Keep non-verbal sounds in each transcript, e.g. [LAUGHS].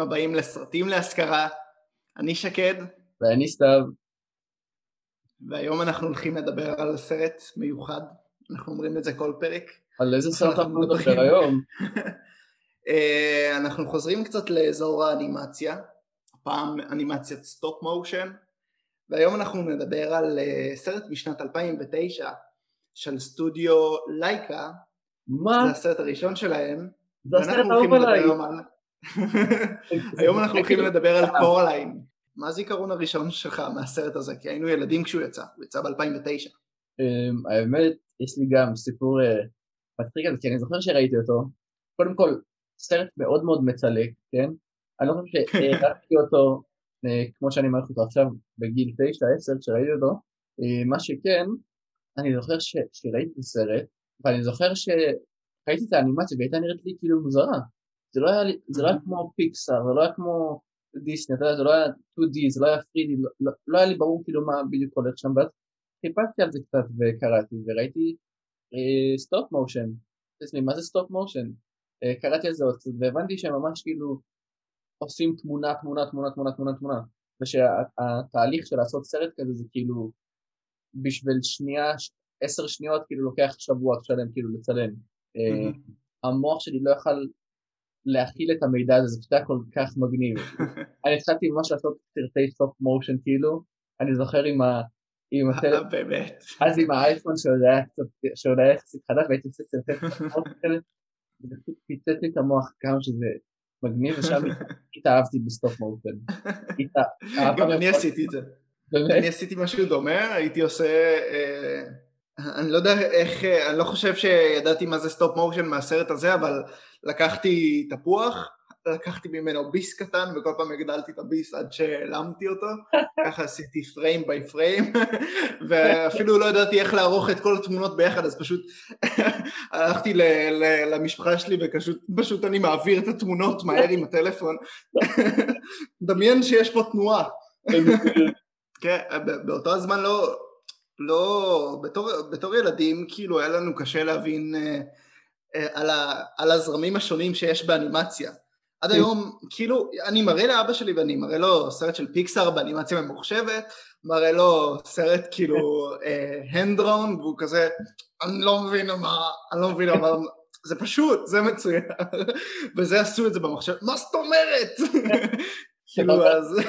הבאים לסרטים להשכרה. אני שקד. ואני סתיו. והיום אנחנו הולכים לדבר על סרט מיוחד. אנחנו אומרים את זה כל פרק. על איזה סרט אנחנו נדבר היום? [LAUGHS] אה, אנחנו חוזרים קצת לאזור האנימציה. הפעם אנימציית stop motion. והיום אנחנו נדבר על אה, סרט משנת 2009 של סטודיו לייקה. מה? זה הסרט הראשון שלהם. זה הסרט האהוב עליי. [LAUGHS] היום אנחנו הולכים לדבר על קורליין. מה הזיכרון הראשון שלך מהסרט הזה? כי היינו ילדים כשהוא יצא, הוא יצא ב-2009. אמ, האמת, יש לי גם סיפור אה, מצחיק על זה, כי אני זוכר שראיתי אותו. קודם כל, סרט מאוד מאוד מצלק, כן? אני לא חושב שהערכתי [LAUGHS] אותו אה, כמו שאני מעריך אותו עכשיו בגיל 9-10 כשראיתי אותו. אה, מה שכן, אני זוכר שראיתי את הסרט, ואני זוכר שראיתי את האנימציה והייתה נראית לי כאילו מוזרה. זה לא היה, זה לא היה כמו פיקסאר, זה לא היה כמו דיסני, אתה יודע, זה לא היה 2D, זה לא היה 3D, לא, לא, לא היה לי ברור כאילו מה בדיוק הולך שם, ואז חיפשתי על זה קצת וקראתי, וראיתי stop motion, מה זה stop motion? קראתי על זה עוד קצת, והבנתי שהם ממש כאילו עושים תמונה, תמונה, תמונה, תמונה, תמונה, תמונה, ושהתהליך של לעשות סרט כזה זה כאילו בשביל שנייה, עשר שניות כאילו לוקח שבוע שלם כאילו לצלם. Mm-hmm. המוח שלי לא יכל להכיל את המידע הזה, זה פשוט היה כל כך מגניב. [LAUGHS] אני התחלתי ממש לעשות סרטי סוף מושן כאילו, אני זוכר עם ה... עם הטלפון, באמת. אז עם האייפון שעוד היה יחסית חדש והייתי עושה סרטי סוף מושן זה פשוט פיצץ לי את המוח כמה שזה מגניב, ושם [LAUGHS] התאהבתי ב stop motion. גם אני עשיתי את זה. אני עשיתי משהו דומה, הייתי עושה... אני לא יודע איך, אני לא חושב שידעתי מה זה stop motion מהסרט הזה, אבל לקחתי תפוח, לקחתי ממנו ביס קטן וכל פעם הגדלתי את הביס עד שהעלמתי אותו, [LAUGHS] ככה עשיתי frame by frame, ואפילו לא ידעתי איך לערוך את כל התמונות ביחד, אז פשוט [LAUGHS] הלכתי למשפחה שלי ופשוט אני מעביר את התמונות מהר עם הטלפון. [LAUGHS] דמיין שיש פה תנועה. כן, באותו הזמן לא... לא, בתור, בתור ילדים כאילו היה לנו קשה להבין אה, אה, על, ה, על הזרמים השונים שיש באנימציה. עד היום, כאילו, אני מראה לאבא שלי ואני מראה לו סרט של פיקסאר באנימציה ממוחשבת, מראה לו סרט כאילו [LAUGHS] הנדרון, והוא כזה, אני לא מבין מה, אני לא מבין מה, זה פשוט, זה מצוין, [LAUGHS] וזה עשו את זה במחשב, מה זאת אומרת? [LAUGHS] כאילו אז...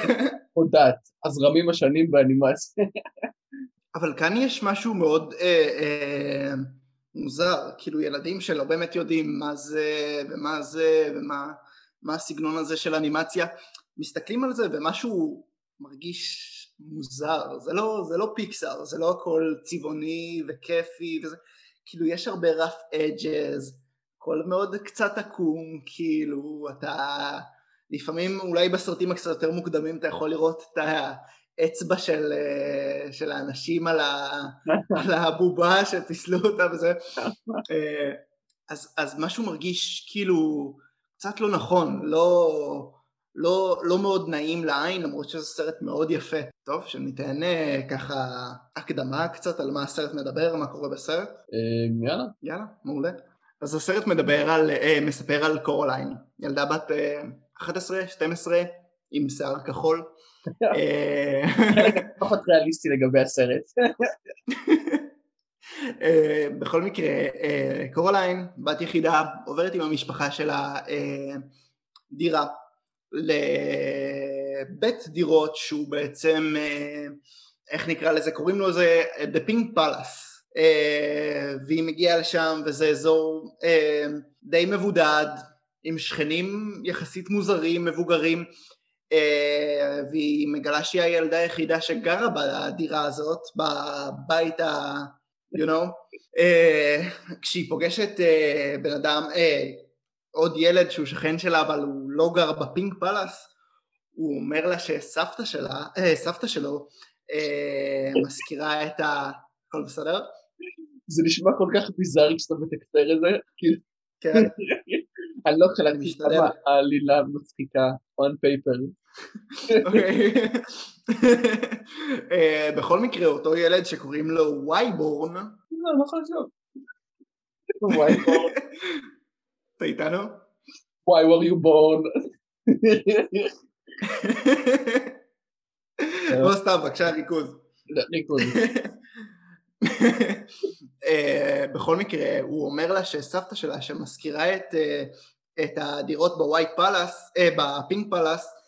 הזרמים השונים באנימציה. אבל כאן יש משהו מאוד אה, אה, מוזר, כאילו ילדים שלא באמת יודעים מה זה ומה זה ומה הסגנון הזה של אנימציה, מסתכלים על זה ומשהו מרגיש מוזר, זה לא, זה לא פיקסאר, זה לא הכל צבעוני וכיפי וזה, כאילו יש הרבה רף אג'ז, הכל מאוד קצת עקום, כאילו אתה לפעמים אולי בסרטים הקצת יותר מוקדמים אתה יכול לראות את אצבע של, אה, של האנשים על, ה, על הבובה שפיסלו אותה וזה. אה, אז, אז משהו מרגיש כאילו קצת לא נכון, לא, לא, לא מאוד נעים לעין, למרות שזה סרט מאוד יפה. טוב, שניתן אה, ככה הקדמה קצת על מה הסרט מדבר, מה קורה בסרט. יאללה. יאללה, מעולה. אז הסרט מדבר על, מספר על קורוליין, ילדה בת 11-12 עם שיער כחול. [LAUGHS] אה, פחות ריאליסטי לגבי הסרט. אה, בכל מקרה, אה, קורוליין, בת יחידה, עוברת עם המשפחה שלה דירה לבית דירות שהוא בעצם, איך נקרא לזה, קוראים לו זה The Pink Palace. והיא מגיעה לשם וזה אזור די מבודד, עם שכנים יחסית מוזרים, מבוגרים, והיא מגלה שהיא הילדה היחידה שגרה בדירה הזאת, בבית ה... you know, אה, כשהיא פוגשת אה, בן אדם, עוד ילד שהוא שכן שלה אבל הוא לא גר בפינק פאלאס, הוא אומר לה שסבתא שלה, סבתא שלו מזכירה את ה... הכל בסדר? זה נשמע כל כך ביזארי כשאתה מתקצר את זה, כאילו... כן. [LAUGHS] אני לא חלקתי כמה העלילה מצחיקה on paper. אוקיי. אה, בכל מקרה אותו ילד שקוראים לו וייבורן. לא, לא חשוב. וייבורן. אתה איתנו? Why were you born? לא סתם, בבקשה ריכוז. ריכוז. אה, בכל מקרה, הוא אומר לה שסבתא שלה, שמזכירה את, אה, הדירות בווייט פאלאס, בפינק פאלאס,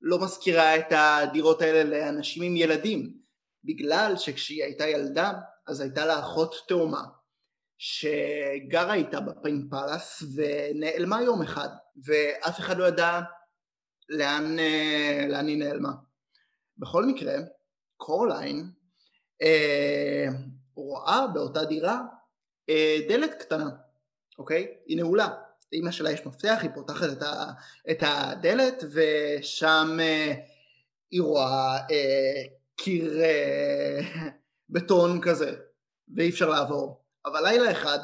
לא מזכירה את הדירות האלה לאנשים עם ילדים, בגלל שכשהיא הייתה ילדה, אז הייתה לה אחות תאומה, שגרה איתה בפינק פלאס ונעלמה יום אחד, ואף אחד לא ידע לאן, לאן היא נעלמה. בכל מקרה, קורליין אה, רואה באותה דירה אה, דלת קטנה, אוקיי? היא נעולה. לאמא שלה יש מפתח, היא פותחת את, ה, את הדלת ושם אה, היא רואה אה, קיר אה, בטון כזה ואי אפשר לעבור. אבל לילה אחד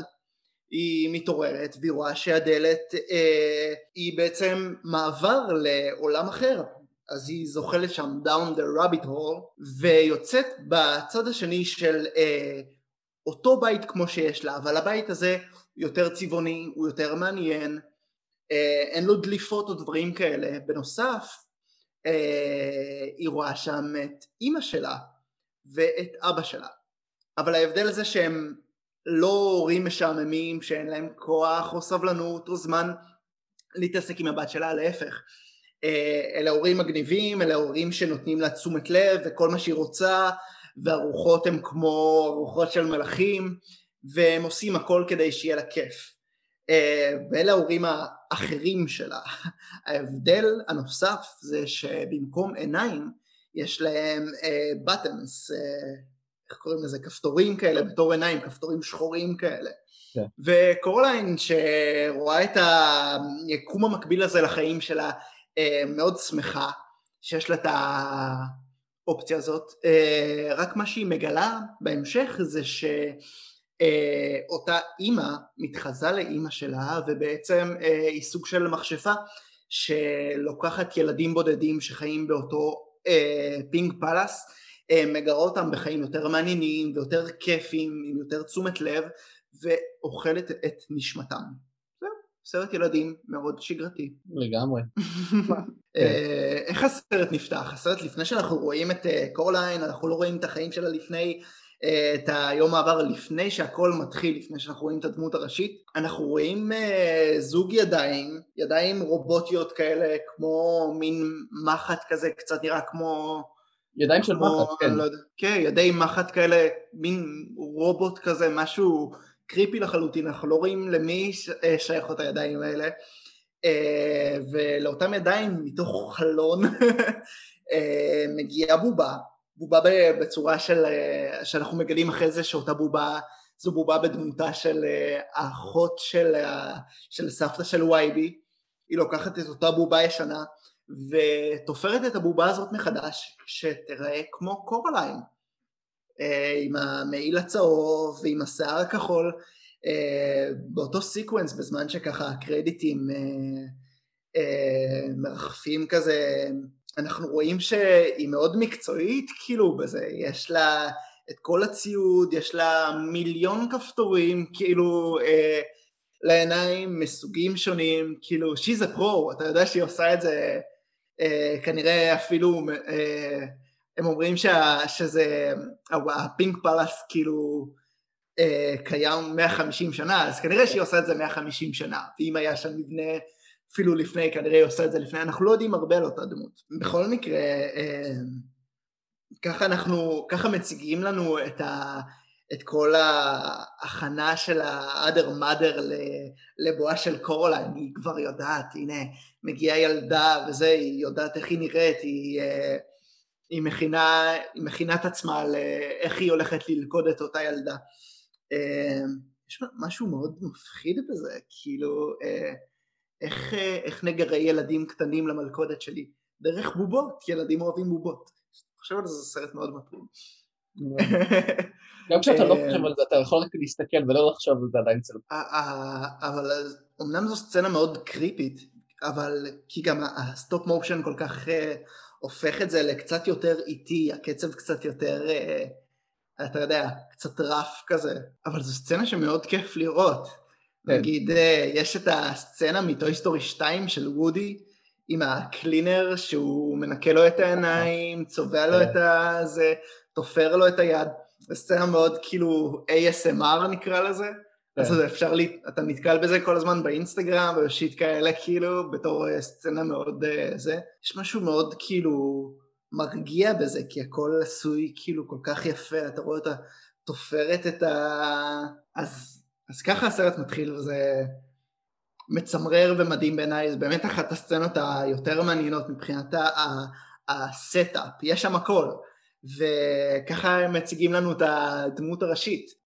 היא מתעוררת והיא רואה שהדלת אה, היא בעצם מעבר לעולם אחר, אז היא זוחלת שם down the rabbit hole ויוצאת בצד השני של אה, אותו בית כמו שיש לה אבל הבית הזה יותר צבעוני, הוא יותר מעניין, אה, אין לו דליפות או דברים כאלה, בנוסף אה, היא רואה שם את אימא שלה ואת אבא שלה. אבל ההבדל זה שהם לא הורים משעממים שאין להם כוח או סבלנות או זמן להתעסק עם הבת שלה, להפך. אה, אלה הורים מגניבים, אלה הורים שנותנים לה תשומת לב וכל מה שהיא רוצה והרוחות הן כמו ארוחות של מלכים והם עושים הכל כדי שיהיה לה כיף. אה, ואלה ההורים האחרים שלה. ההבדל הנוסף זה שבמקום עיניים יש להם בטנס, uh, uh, איך קוראים לזה? כפתורים כאלה בתור עיניים, כפתורים שחורים כאלה. Yeah. כן. וקורליין שרואה את היקום המקביל הזה לחיים שלה אה, מאוד שמחה שיש לה את האופציה הזאת, אה, רק מה שהיא מגלה בהמשך זה שאותה אה, אימא מתחזה לאימא שלה ובעצם היא סוג של מכשפה שלוקחת ילדים בודדים שחיים באותו פינג פלאס מגרה אותם בחיים יותר מעניינים ויותר כיפים עם יותר תשומת לב ואוכלת את נשמתם סרט ילדים מאוד שגרתי. לגמרי. [LAUGHS] אה, איך הסרט נפתח? הסרט לפני שאנחנו רואים את אה, קורליין, אנחנו לא רואים את החיים שלה לפני, אה, את היום העבר לפני שהכל מתחיל, לפני שאנחנו רואים את הדמות הראשית. אנחנו רואים זוג ידיים, ידיים רובוטיות כאלה, כמו מין מחט כזה, קצת נראה כמו... ידיים של מחט, כן. לא יודע, כן, ידי מחט כאלה, מין רובוט כזה, משהו... קריפי לחלוטין, אנחנו לא רואים למי אה, שייכות הידיים האלה, אה, ולאותם ידיים מתוך חלון [LAUGHS] אה, מגיעה בובה, בובה בצורה של, שאנחנו מגלים אחרי זה שאותה בובה זו בובה בדמותה של האחות של, של סבתא של וייבי, היא לוקחת את אותה בובה ישנה ותופרת את הבובה הזאת מחדש שתראה כמו קורליין עם המעיל הצהוב ועם השיער הכחול אה, באותו sequence בזמן שככה הקרדיטים אה, מרחפים כזה אנחנו רואים שהיא מאוד מקצועית כאילו בזה יש לה את כל הציוד יש לה מיליון כפתורים כאילו לעיניים מסוגים שונים כאילו she's a pro אתה יודע שהיא עושה את זה כנראה אפילו הם אומרים שה, שזה, הפינק פלאס כאילו אה, קיים 150 שנה, אז כנראה שהיא עושה את זה 150 שנה, ואם היה שם מבנה אפילו לפני, כנראה היא עושה את זה לפני, אנחנו לא יודעים הרבה על אותה דמות. בכל מקרה, אה, ככה אנחנו, ככה מציגים לנו את, ה, את כל ההכנה של ה-other mother לבואה של קורוליין, היא כבר יודעת, הנה, מגיעה ילדה וזה, היא יודעת איך היא נראית, היא... אה, היא מכינה, היא מכינה את עצמה לאיך היא הולכת ללכוד את אותה ילדה. אה, יש משהו מאוד מפחיד בזה, כאילו אה, איך, איך נגרה ילדים קטנים למלכודת שלי? דרך בובות, ילדים אוהבים בובות. אני חושב על זה סרט מאוד מטריד. גם כשאתה לא חושב על זה, אתה יכול רק להסתכל ולא לחשוב על זה עדיין אצל... אבל אמנם זו סצנה מאוד קריפית, אבל כי גם ה-stop motion כל כך הופך את זה לקצת יותר איטי, הקצב קצת יותר, אה, אתה יודע, קצת rough כזה, אבל זו סצנה שמאוד כיף לראות. כן. נגיד, אה, יש את הסצנה מטוי סטורי 2 של וודי, עם ה-cleaner שהוא מנקה לו את העיניים, צובע לו כן. את הזה, תופר לו את היד. זו סצנה מאוד כאילו ASMR נקרא לזה. כן. אז אפשר, לי, אתה נתקל בזה כל הזמן באינסטגרם ובשיט כאלה כאילו, בתור אה, סצנה מאוד אה, זה. יש משהו מאוד כאילו מרגיע בזה, כי הכל עשוי כאילו כל כך יפה, אתה רואה אותה תופרת את ה... אז, אז ככה הסרט מתחיל וזה מצמרר ומדהים בעיניי, זה באמת אחת הסצנות היותר מעניינות מבחינת ה-setup, יש שם הכל, וככה הם מציגים לנו את הדמות הראשית.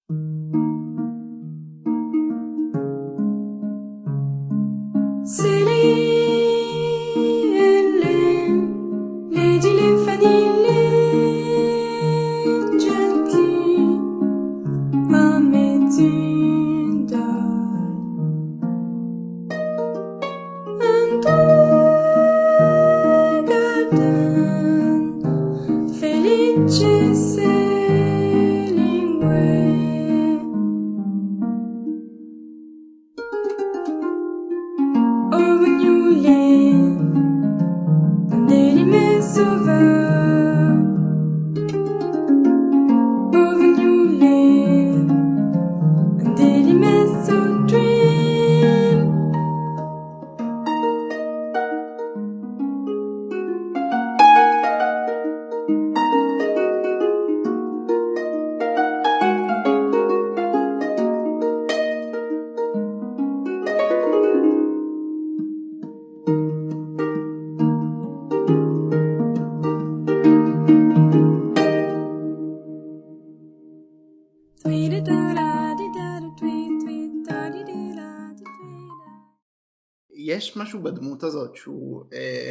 משהו בדמות הזאת שהוא, אה,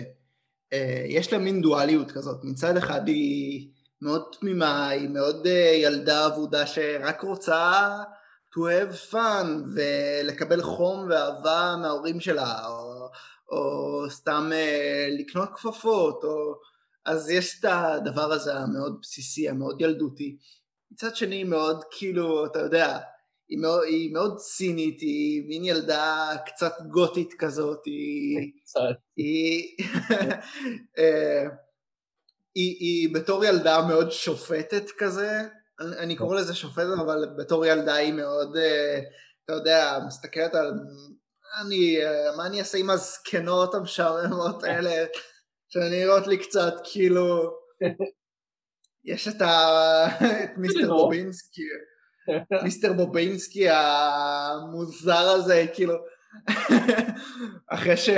אה, יש לה מין דואליות כזאת, מצד אחד היא מאוד תמימה, היא מאוד אה, ילדה אבודה שרק רוצה to have fun ולקבל חום ואהבה מההורים שלה, או, או סתם אה, לקנות כפפות, או... אז יש את הדבר הזה המאוד בסיסי, המאוד ילדותי. מצד שני מאוד כאילו, אתה יודע, היא מאוד, היא מאוד צינית, היא מין ילדה קצת גותית כזאת, היא... היא, אה, היא, היא בתור ילדה מאוד שופטת כזה, אני, אני קורא לזה שופטת, אבל בתור ילדה היא מאוד, אה, אתה יודע, מסתכלת על... אני, אה, מה אני אעשה עם הזקנות המשעממות האלה, שנראות לי קצת כאילו... [LAUGHS] יש את, ה... את מיסטר בובינסקי. מיסטר בובינסקי המוזר הזה, כאילו, אחרי ש...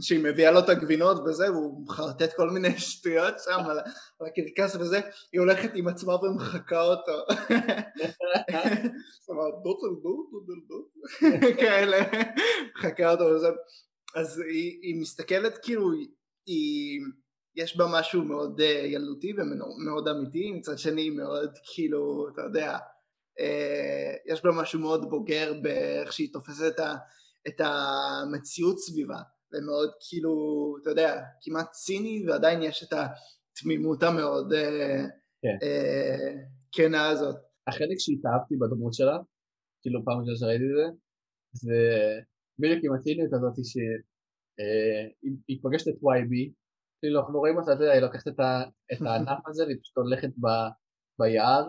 שהיא מביאה לו את הגבינות וזה, והוא מחרטט כל מיני שטויות שם על, על הקרקס וזה, היא הולכת עם עצמה ומחקה אותו. [LAUGHS] כאלה, מחקה אותו וזה. אז היא, היא מסתכלת כאילו, היא, יש בה משהו מאוד ילדותי ומאוד אמיתי, מצד שני מאוד כאילו, אתה יודע, אה, יש בה משהו מאוד בוגר באיך שהיא תופסת את, המציאות סביבה, ומאוד כאילו, אתה יודע, כמעט ציני, ועדיין יש את התמימות המאוד אה, כן. אה, כנה הזאת. החלק שהתאהבתי בדמות שלה, כאילו פעם ראשונה שראיתי את זה, זה בדיוק עם הציניות הזאת שהיא פוגשת את YB, כאילו אנחנו רואים אותה, אתה יודע, היא לוקחת את הענף הזה והיא פשוט הולכת ביער,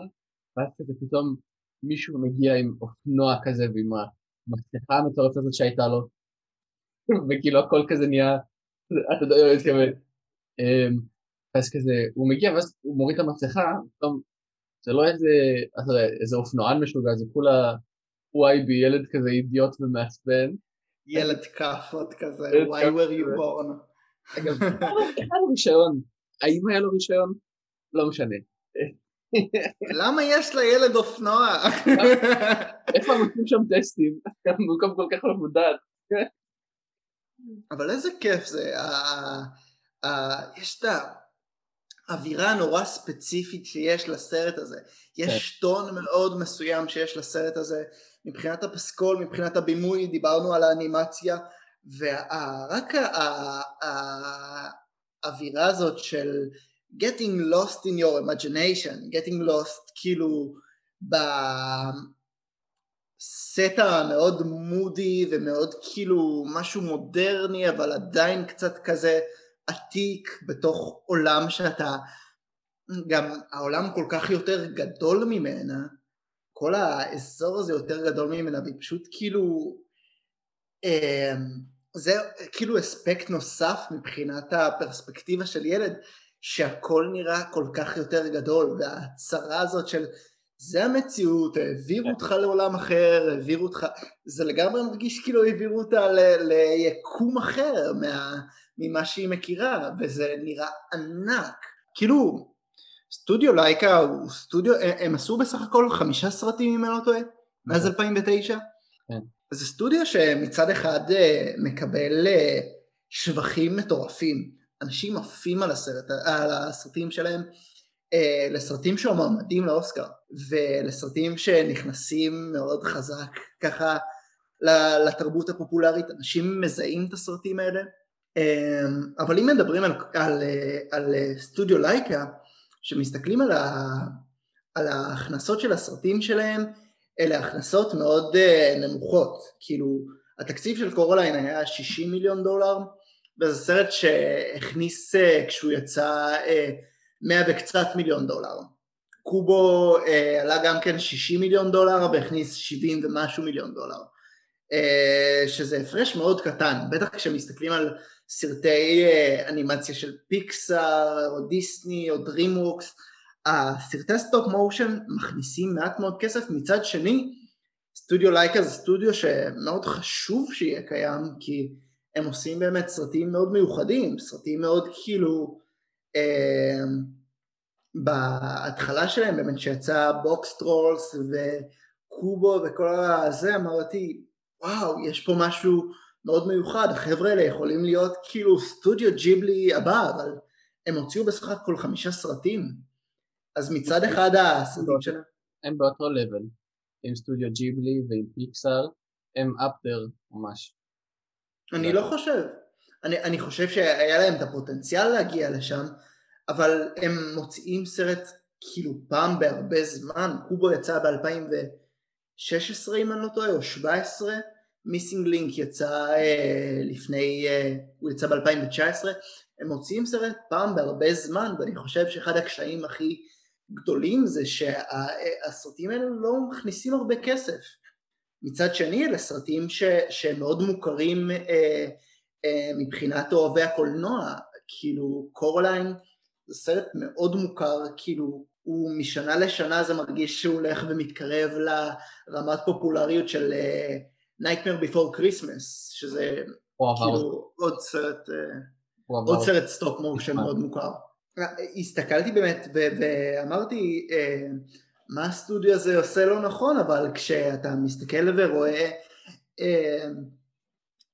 ואז כזה פתאום מישהו מגיע עם אופנוע כזה ועם המסכה המטורפת הזאת שהייתה לו, וכאילו הכל כזה נהיה, אתה יודע מה אני מתכוון. אמ, אז כזה, הוא מגיע ואז הוא מוריד את המסכה, פתאום זה לא איזה, אתה יודע, איזה אופנוען משוגע, זה כולה YB, ילד כזה אידיוט ומעצבן. ילד כאפות כזה, why were you born. אגב, [LAUGHS] היה לו רישיון? האם היה לו רישיון? לא משנה. למה יש לילד אופנוע? איפה עושים שם טסטים? במקום כל כך מבודד. אבל איזה כיף זה, יש את האווירה הנורא ספציפית שיש לסרט הזה, יש כן. טון מאוד מסוים שיש לסרט הזה, מבחינת הפסקול, מבחינת הבימוי, דיברנו על האנימציה, ורק האווירה הזאת של getting lost in your imagination, getting lost כאילו סטה מאוד מודי ומאוד כאילו משהו מודרני אבל עדיין קצת כזה עתיק בתוך עולם שאתה גם העולם כל כך יותר גדול ממנה כל האזור הזה יותר גדול ממנה והיא פשוט כאילו אה, זה כאילו אספקט נוסף מבחינת הפרספקטיבה של ילד שהכל נראה כל כך יותר גדול וההצהרה הזאת של זה המציאות, העבירו אותך לעולם אחר, העבירו אותך, זה לגמרי מרגיש כאילו העבירו אותה ל- ליקום אחר מה, ממה שהיא מכירה, וזה נראה ענק. כאילו, סטודיו לייקה הוא סטודיו, הם עשו בסך הכל חמישה סרטים אם אני לא טועה, מאז 2009. נכון. כן. זה סטודיו שמצד אחד אה, מקבל אה, שבחים מטורפים, אנשים עפים על, הסרט, על הסרטים שלהם, אה, לסרטים שמועמדים לאוסקר ולסרטים שנכנסים מאוד חזק ככה לתרבות הפופולרית, אנשים מזהים את הסרטים האלה, אה, אבל אם מדברים על, על, על סטודיו לייקה, שמסתכלים על, ה, על ההכנסות של הסרטים שלהם, אלה הכנסות מאוד נמוכות, כאילו התקציב של קורוליין היה 60 מיליון דולר, וזה סרט שהכניס uh, כשהוא יצא uh, 100 וקצת מיליון דולר. קובו uh, עלה גם כן 60 מיליון דולר והכניס 70 ומשהו מיליון דולר, שזה הפרש מאוד קטן, בטח כשמסתכלים על סרטי אנימציה של פיקסאר או דיסני או דרימוורקס, הסרטי stop motion מכניסים מעט מאוד כסף, מצד שני סטודיו לייקה זה סטודיו שמאוד חשוב שיהיה קיים כי הם עושים באמת סרטים מאוד מיוחדים, סרטים מאוד כאילו אה, בהתחלה שלהם באמת שיצא בוקס טרולס וקובו וכל הזה אמרתי וואו יש פה משהו מאוד מיוחד, החבר'ה האלה יכולים להיות כאילו סטודיו ג'יבלי הבא אבל הם הוציאו בסך הכל חמישה סרטים אז מצד אחד הסרטים שלהם... הם באותו level, עם סטודיו ג'יבלי ועם פיקסאר, הם up there ממש. אני לא חושב. אני, אני חושב שהיה להם את הפוטנציאל להגיע לשם, אבל הם מוציאים סרט כאילו פעם בהרבה זמן, קובו יצא ב-2016 אם אני לא טועה, או 17, מיסינג לינק יצא אה, לפני, אה, הוא יצא ב-2019, הם מוציאים סרט פעם בהרבה זמן, ואני חושב שאחד הקשיים הכי גדולים זה שהסרטים האלה לא מכניסים הרבה כסף. מצד שני אלה סרטים ש, שהם מאוד מוכרים אה, אה, מבחינת אוהבי הקולנוע, כאילו קורליין זה סרט מאוד מוכר, כאילו הוא משנה לשנה זה מרגיש שהוא הולך ומתקרב לרמת פופולריות של uh, Nightmare Before Christmas, שזה כאילו עוד סרט, uh, עוד סרט stop motion מאוד מוכר. הסתכלתי באמת ואמרתי אה, מה הסטודיו הזה עושה לא נכון, אבל כשאתה מסתכל ורואה אה,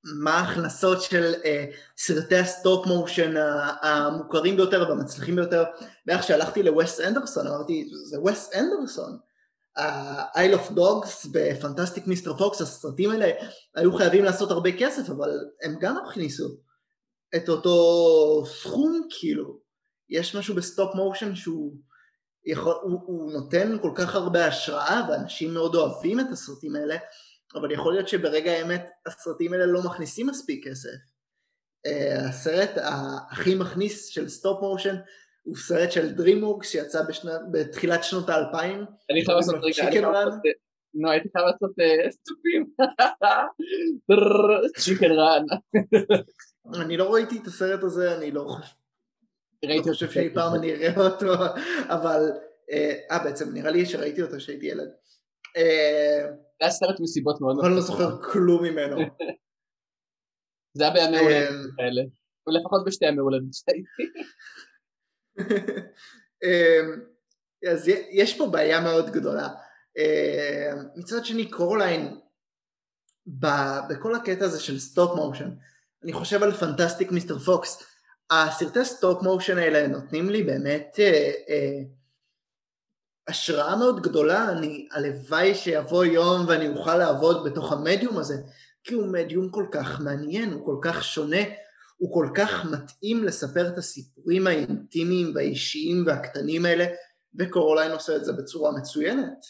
מה ההכנסות של אה, סרטי ה-stop motion המוכרים ביותר והמצליחים ביותר, ואיך שהלכתי לוויס אנדרסון אמרתי זה וויס אנדרסון, ה-Isle of Dogs ופנטסטיק מיסטר פוקס, הסרטים האלה היו חייבים לעשות הרבה כסף אבל הם גם הכניסו את אותו סכום כאילו. יש משהו ב-stop motion שהוא יכול, הוא, הוא נותן כל כך הרבה השראה ואנשים מאוד אוהבים את הסרטים האלה אבל יכול להיות שברגע האמת הסרטים האלה לא מכניסים מספיק כסף. Uh, הסרט הכי מכניס של stop motion הוא סרט של DreamWorks שיצא בשנה, בתחילת שנות האלפיים. אני חייב לעשות רגע, אני חייב לעשות, נו הייתי חייב לעשות סטופים. [LAUGHS] צ'יקן רן. אני לא ראיתי את הסרט הזה, אני לא חושב. ראיתי חושב שאי פעם אני אראה אותו, אבל, אה, אה בעצם נראה לי שראיתי אותו כשהייתי ילד. אה, זה היה סרט מסיבות מאוד אבל לא זוכר כלום ממנו. [LAUGHS] זה היה בימי הולדת אה, כאלה, ולפחות בשתי ימי הולדת שהייתי. [LAUGHS] אז יש פה בעיה מאוד גדולה. מצד שני קורליין, בכל הקטע הזה של stop motion, אני חושב על פנטסטיק מיסטר פוקס, הסרטי stop motion האלה נותנים לי באמת אה, אה, השראה מאוד גדולה, אני הלוואי שיבוא יום ואני אוכל לעבוד בתוך המדיום הזה, כי הוא מדיום כל כך מעניין, הוא כל כך שונה, הוא כל כך מתאים לספר את הסיפורים האינטימיים והאישיים והקטנים האלה, וקורליין עושה את זה בצורה מצוינת.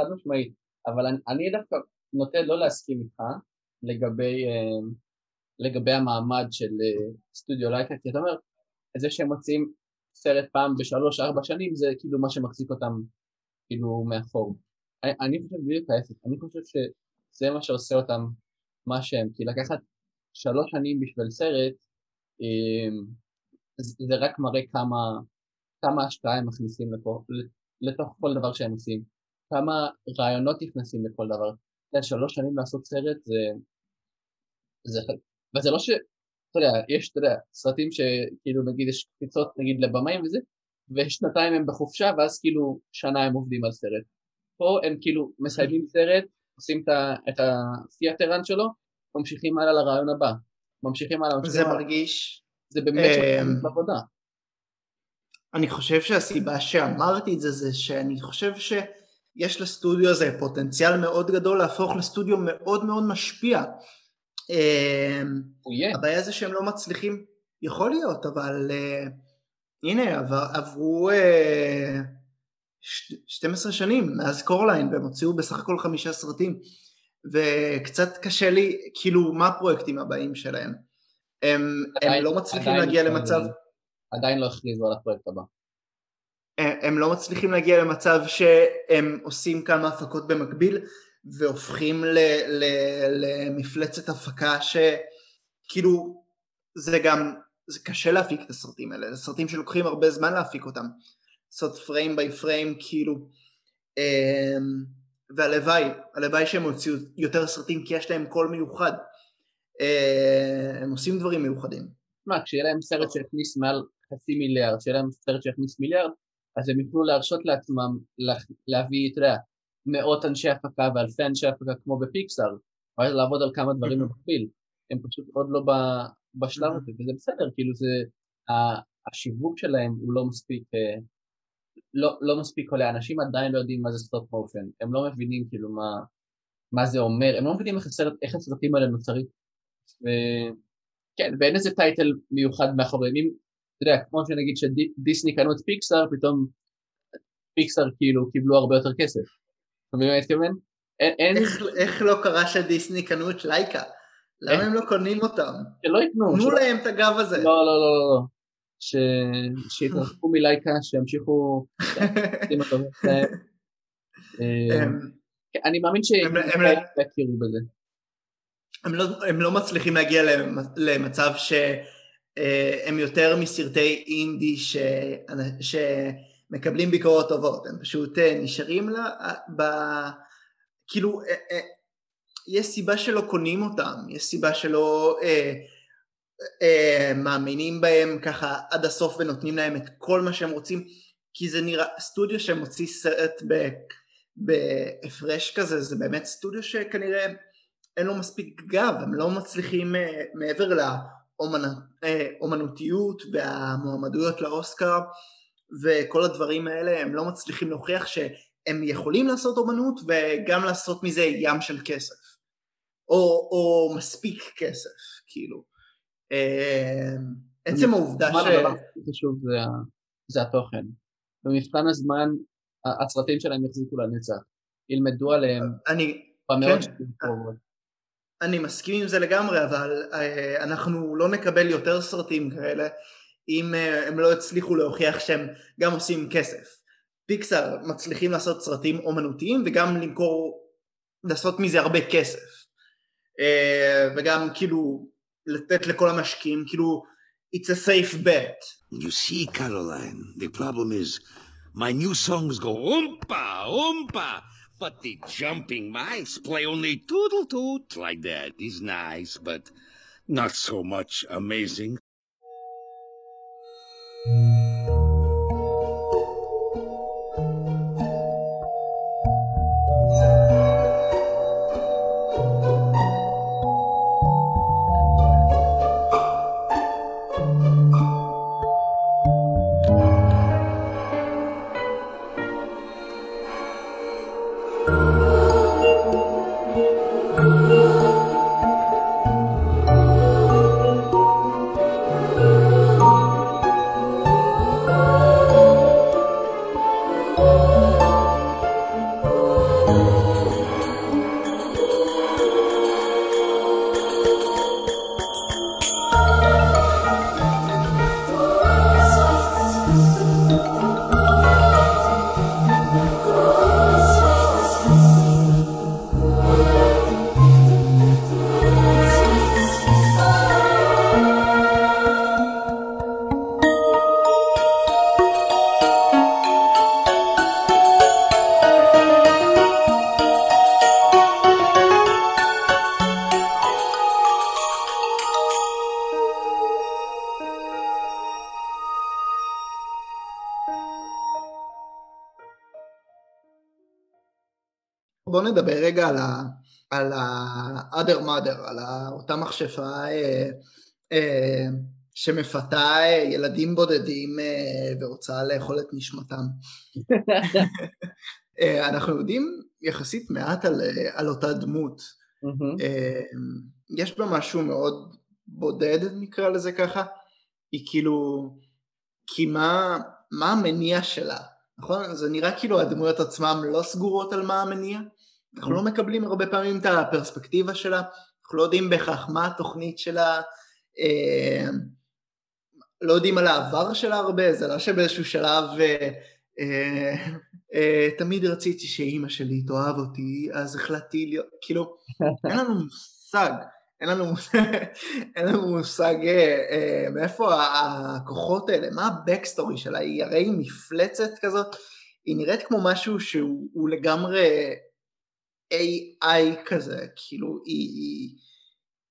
חד משמעית. אבל אני, אני דווקא נוטה לא להסכים איתך לגבי, אה, לגבי המעמד של אה, סטודיו לייקה, כי אתה אומר, זה שהם מוצאים סרט פעם בשלוש ארבע שנים זה כאילו מה שמחזיק אותם כאילו מאחור. אני, אני חושב בדיוק ההפך, אני חושב שזה מה שעושה אותם מה שהם, כי לקחת שלוש שנים בשביל סרט זה רק מראה כמה, כמה השקעה הם מכניסים לפה, לתוך כל דבר שהם עושים, כמה רעיונות נכנסים לכל דבר. יודע, שלוש שנים לעשות סרט זה... זה... וזה לא ש... אתה יודע, יש, אתה יודע, סרטים שכאילו נגיד יש קפיצות נגיד לבמאים וזה, ושנתיים הם בחופשה ואז כאילו שנה הם עובדים על סרט. פה הם כאילו מסיימים סרט, עושים את הפיאטרן שלו, ממשיכים הלאה לרעיון הבא. ממשיכים הלאה. זה מרגיש... זה באמת אמ, עבודה. אני חושב שהסיבה שאמרתי את זה זה שאני חושב שיש לסטודיו הזה פוטנציאל מאוד גדול להפוך לסטודיו מאוד מאוד משפיע. אמ, הבעיה זה שהם לא מצליחים, יכול להיות, אבל uh, הנה עבר, עברו uh, ש- 12 שנים מאז קורליין והם הוציאו בסך הכל חמישה סרטים וקצת קשה לי, כאילו מה הפרויקטים הבאים שלהם? הם, עדיין, הם לא מצליחים להגיע למצב... עדיין לא הכריזו על הפרויקט הבא. הם, הם לא מצליחים להגיע למצב שהם עושים כמה הפקות במקביל והופכים ל, ל, למפלצת הפקה שכאילו זה גם, זה קשה להפיק את הסרטים האלה, זה סרטים שלוקחים הרבה זמן להפיק אותם, לעשות פריים ביי פריים כאילו אמ, והלוואי, הלוואי שהם הוציאו יותר סרטים כי יש להם קול מיוחד. אה, הם עושים דברים מיוחדים. מה, כשיהיה להם סרט שיכניס מעל חצי מיליארד, כשיהיה להם סרט שיכניס מיליארד, אז הם יוכלו להרשות לעצמם להביא, אתה יודע, מאות אנשי הפקה ואלפי אנשי הפקה כמו בפיקסאר, ואז לעבוד על כמה דברים במקביל. הם פשוט עוד לא בשלב הזה, וזה בסדר, כאילו זה, השיווק שלהם הוא לא מספיק, אה, לא, לא מספיק עולה, אנשים עדיין לא יודעים מה זה stop motion, הם לא מבינים כאילו מה, מה זה אומר, הם לא מבינים איך הסרטים האלה נוצרים, וכן, ואין איזה title מיוחד מאחורי, אם, אתה יודע, כמו שנגיד שדיסני קנו את פיקסאר, פתאום פיקסאר כאילו קיבלו הרבה יותר כסף. אתה מבין מה אני מתכוון? איך לא קרה שדיסני קנו את לייקה? למה הם לא קונים אותם? שלא יקנו. תנו להם את הגב הזה. לא, לא, לא, לא. לא. שיתרחקו מלייקה, שימשיכו... אה, אני מאמין שהם יכירו בזה. הם לא, הם לא מצליחים להגיע למצב שהם יותר מסרטי אינדי ש, שמקבלים ביקורות טובות, הם פשוט אה, נשארים לה, ב... כאילו, אה, אה, יש סיבה שלא קונים אותם, יש סיבה שלא אה, אה, מאמינים בהם ככה עד הסוף ונותנים להם את כל מה שהם רוצים, כי זה נראה, סטודיו שמוציא סרט בהפרש כזה, זה באמת סטודיו שכנראה אין לו מספיק גב, הם לא מצליחים אה, מעבר לאומנותיות אה, והמועמדויות לאוסקר וכל הדברים האלה, הם לא מצליחים להוכיח שהם יכולים לעשות אומנות וגם לעשות מזה ים של כסף, או, או מספיק כסף, כאילו. אה, עצם העובדה ש... הדבר הכי חשוב זה, זה התוכן. במבחן הזמן הסרטים שלהם יחזיקו לנצח, ילמדו עליהם. אני, במאות כן, אני מסכים עם זה לגמרי, אבל אה, אנחנו לא נקבל יותר סרטים כאלה אם אה, הם לא יצליחו להוכיח שהם גם עושים כסף. פיקסאר מצליחים לעשות סרטים אומנותיים וגם למכור, לעשות מזה הרבה כסף. אה, וגם כאילו לתת לכל המשקיעים, כאילו, it's a safe bet. You see, Caroline, the problem is my new songs go oompa, oompa. But the jumping mice play only toodle toot like that is nice, but not so much amazing. בוא רגע על ה... על ה-other mother, על אותה מכשפה אה, אה, שמפתה אה, ילדים בודדים אה, ורוצה לאכול את נשמתם. [LAUGHS] אה, אנחנו יודעים יחסית מעט על, אה, על אותה דמות. Mm-hmm. אה, יש בה משהו מאוד בודד, נקרא לזה ככה. היא כאילו, כי מה, מה המניע שלה? נכון? זה נראה כאילו הדמויות עצמם לא סגורות על מה המניע. אנחנו לא מקבלים הרבה פעמים את הפרספקטיבה שלה, אנחנו לא יודעים בהכרח מה התוכנית שלה, אה, לא יודעים על העבר שלה הרבה, זה לא שבאיזשהו שלב אה, אה, אה, תמיד רציתי שאימא שלי תאהב אותי, אז החלטתי להיות, כאילו, [LAUGHS] אין לנו מושג, אין לנו, אין לנו מושג אה, אה, מאיפה הכוחות האלה, מה הבקסטורי שלה, היא הרי מפלצת כזאת, היא נראית כמו משהו שהוא לגמרי AI כזה, כאילו היא, היא,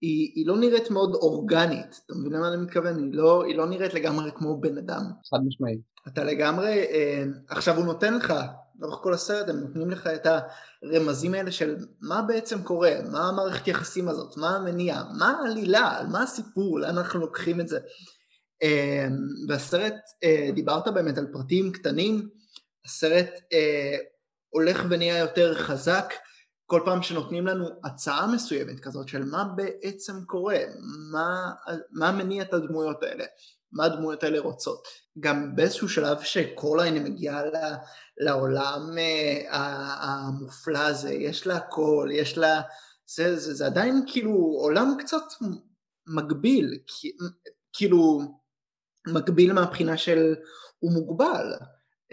היא, היא לא נראית מאוד אורגנית, אתה מבין למה אני מתכוון? היא לא, היא לא נראית לגמרי כמו בן אדם. חד משמעית. אתה לגמרי, אה, עכשיו הוא נותן לך, לאורך כל הסרט הם נותנים לך את הרמזים האלה של מה בעצם קורה, מה המערכת יחסים הזאת, מה המניע, מה העלילה, מה הסיפור, לאן אנחנו לוקחים את זה. אה, והסרט, אה, דיברת באמת על פרטים קטנים, הסרט אה, הולך ונהיה יותר חזק, כל פעם שנותנים לנו הצעה מסוימת כזאת של מה בעצם קורה, מה, מה מניע את הדמויות האלה, מה הדמויות האלה רוצות. גם באיזשהו שלב שקורליין מגיעה לעולם אה, המופלא הזה, יש לה הכל, יש לה... זה, זה, זה עדיין כאילו עולם קצת מגביל, כאילו מגביל מהבחינה של הוא מוגבל.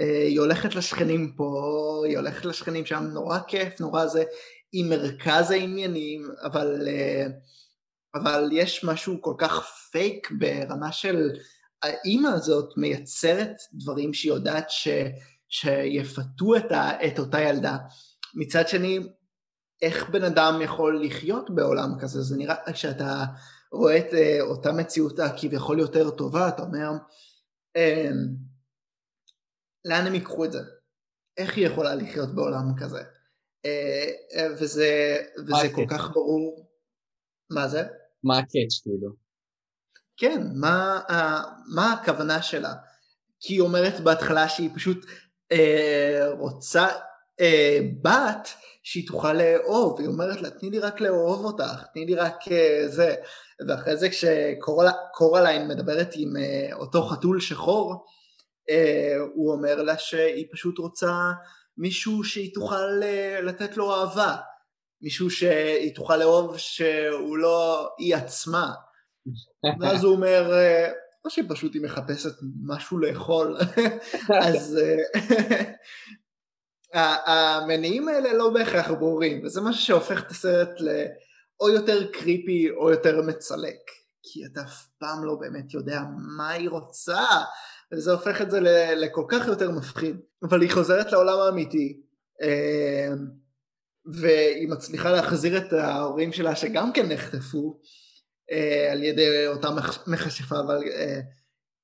אה, היא הולכת לשכנים פה, היא הולכת לשכנים שם, נורא כיף, נורא זה, היא מרכז העניינים, אבל, אה, אבל יש משהו כל כך פייק ברמה של האימא הזאת מייצרת דברים שהיא יודעת ש, שיפתו את, ה, את אותה ילדה. מצד שני, איך בן אדם יכול לחיות בעולם כזה? זה נראה, כשאתה רואה את אה, אותה מציאות הכביכול יותר טובה, אתה אומר, לאן הם ייקחו את זה? איך היא יכולה לחיות בעולם כזה? אה, אה, וזה, וזה כל כך ברור. מה זה? מה הקאץ' כאילו? כן, מה, מה הכוונה שלה? כי היא אומרת בהתחלה שהיא פשוט אה, רוצה אה, בת שהיא תוכל לאהוב, היא אומרת לה תני לי רק לאהוב אותך, תני לי רק אה, זה, ואחרי זה כשקורליין מדברת עם אה, אותו חתול שחור, אה, הוא אומר לה שהיא פשוט רוצה מישהו שהיא תוכל אה, לתת לו אהבה, מישהו שהיא תוכל לאהוב שהוא לא היא עצמה. ואז הוא אומר, אה, או שפשוט היא מחפשת משהו לאכול, [LAUGHS] אז [LAUGHS] המניעים האלה לא בהכרח ברורים, וזה משהו שהופך את הסרט לאו יותר קריפי או יותר מצלק, כי אתה אף פעם לא באמת יודע מה היא רוצה, וזה הופך את זה לכל כך יותר מפחיד. אבל היא חוזרת לעולם האמיתי, אה, והיא מצליחה להחזיר את ההורים שלה שגם כן נחטפו אה, על ידי אותה מכשפה, אבל אה,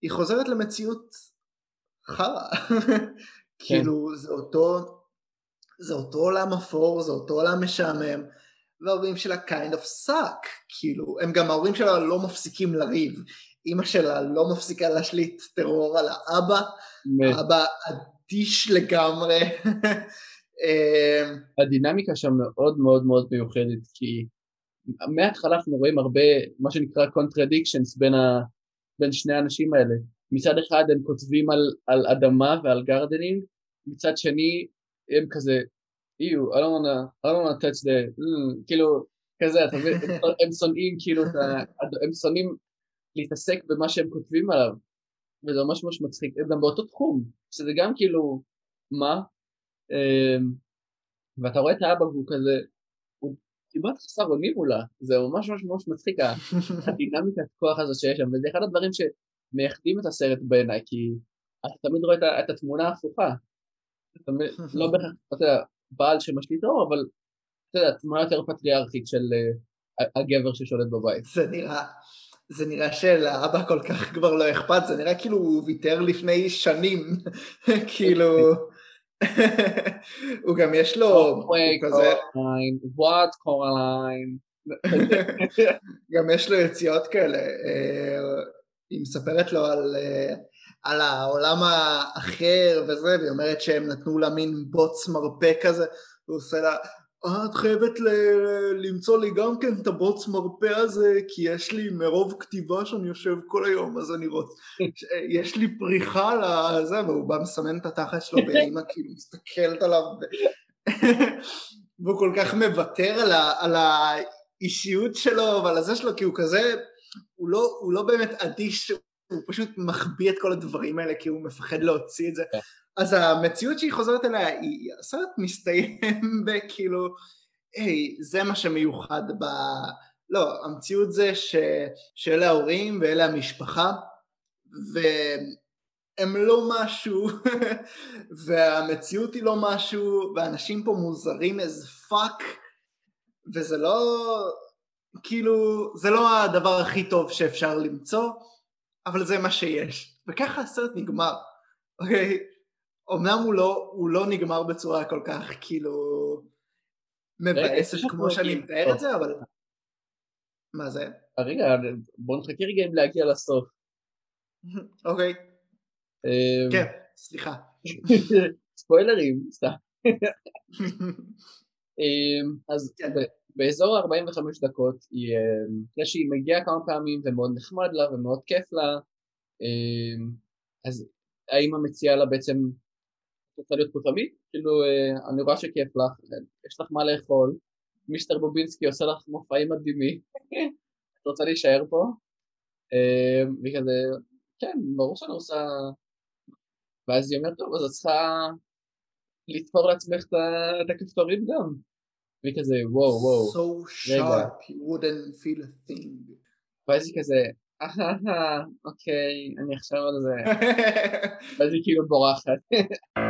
היא חוזרת למציאות חרא. [LAUGHS] כאילו זה אותו, זה אותו עולם אפור, זה אותו עולם משעמם, וההורים שלה kind of suck, כאילו, הם גם ההורים שלה לא מפסיקים לריב, אימא שלה לא מפסיקה להשליט טרור על האבא, האבא אדיש לגמרי. [LAUGHS] אמ, הדינמיקה שם מאוד מאוד מאוד מיוחדת, כי מההתחלה אנחנו רואים הרבה, מה שנקרא contradictions בין, ה, בין שני האנשים האלה. מצד אחד הם כותבים על, על אדמה ועל gardening, מצד שני הם כזה, איו, I don't wanna, I don't wanna touch the, mm, כאילו, כזה, אתה מבין, הם [LAUGHS] שונאים כאילו, הם שונאים להתעסק במה שהם כותבים עליו, וזה ממש ממש מצחיק, גם באותו תחום, שזה גם כאילו, מה? אמ, ואתה רואה את האבא והוא כזה, הוא כמעט חסר אונים מולה, זה ממש ממש ממש מצחיק [LAUGHS] הדינמיקת כוח הזו שיש שם, וזה אחד הדברים שמייחדים את הסרט בעיניי, כי אתה תמיד רואה את התמונה ההפוכה, לא [LAUGHS] בהכרח, אתה יודע, בעל שמשליט אור, אבל אתה יודע, תמונה יותר פטריארכית של אה, הגבר ששולט בבית. זה נראה, זה נראה שלאבא כל כך כבר לא אכפת, זה נראה כאילו הוא ויתר לפני שנים, [LAUGHS] כאילו, [LAUGHS] הוא גם יש לו... כזה... וואט קורליין. [LAUGHS] גם יש לו יציאות כאלה. אה, היא מספרת לו על, אה, על העולם האחר וזה, והיא אומרת שהם נתנו לה מין בוץ מרפא כזה, והוא עושה לה, את חייבת ל- למצוא לי גם כן את הבוץ מרפא הזה, כי יש לי מרוב כתיבה שאני יושב כל היום, אז אני רוצה, יש לי פריחה לזה, והוא בא מסמן את התחת שלו, ואימא כאילו מסתכלת עליו, [LAUGHS] והוא כל כך מוותר על, ה- על האישיות שלו ועל הזה שלו, כי הוא כזה, הוא לא, הוא לא באמת אדיש, הוא פשוט מחביא את כל הדברים האלה, כי הוא מפחד להוציא את זה. אז המציאות שהיא חוזרת אליה, היא הסרט מסתיים [LAUGHS] בכאילו, היי, זה מה שמיוחד ב... לא, המציאות זה ש... שאלה ההורים ואלה המשפחה, והם לא משהו, [LAUGHS] והמציאות היא לא משהו, ואנשים פה מוזרים as fuck, וזה לא, כאילו, זה לא הדבר הכי טוב שאפשר למצוא, אבל זה מה שיש. וככה הסרט נגמר, אוקיי? Okay? אמנם הוא לא, הוא לא נגמר בצורה כל כך כאילו מבאסת כמו שאני מתאר את זה, אבל... מה זה? רגע, בוא נחכה רגע אם להגיע לסוף. אוקיי. כן, סליחה. [LAUGHS] ספוילרים, סתם. [LAUGHS] אז כן. באזור 45 דקות, אחרי שהיא מגיעה כמה פעמים ומאוד נחמד לה ומאוד כיף לה, אז האמא מציעה לה בעצם רוצה להיות תמיד? כאילו, אה, אני רואה שכיף לך, יש לך מה לאכול, מיסטר בובינסקי עושה לך מופעים מדהימים, [LAUGHS] את רוצה להישאר פה? אה, וכזה, כן, ברור שאני עושה... ואז היא אומרת, טוב, אז את צריכה לתפור לעצמך את הכפתורים גם. והיא כזה, וואו, וואו, so thing. ואז היא כזה, אהה, אוקיי, אני עכשיו על זה. [LAUGHS] ואז היא כאילו בורחת. [LAUGHS]